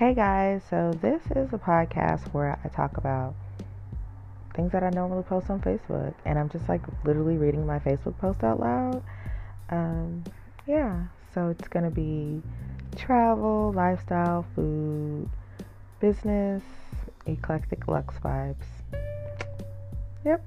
Hey guys, so this is a podcast where I talk about things that I normally post on Facebook, and I'm just like literally reading my Facebook post out loud. Um, yeah, so it's gonna be travel, lifestyle, food, business, eclectic lux vibes. Yep.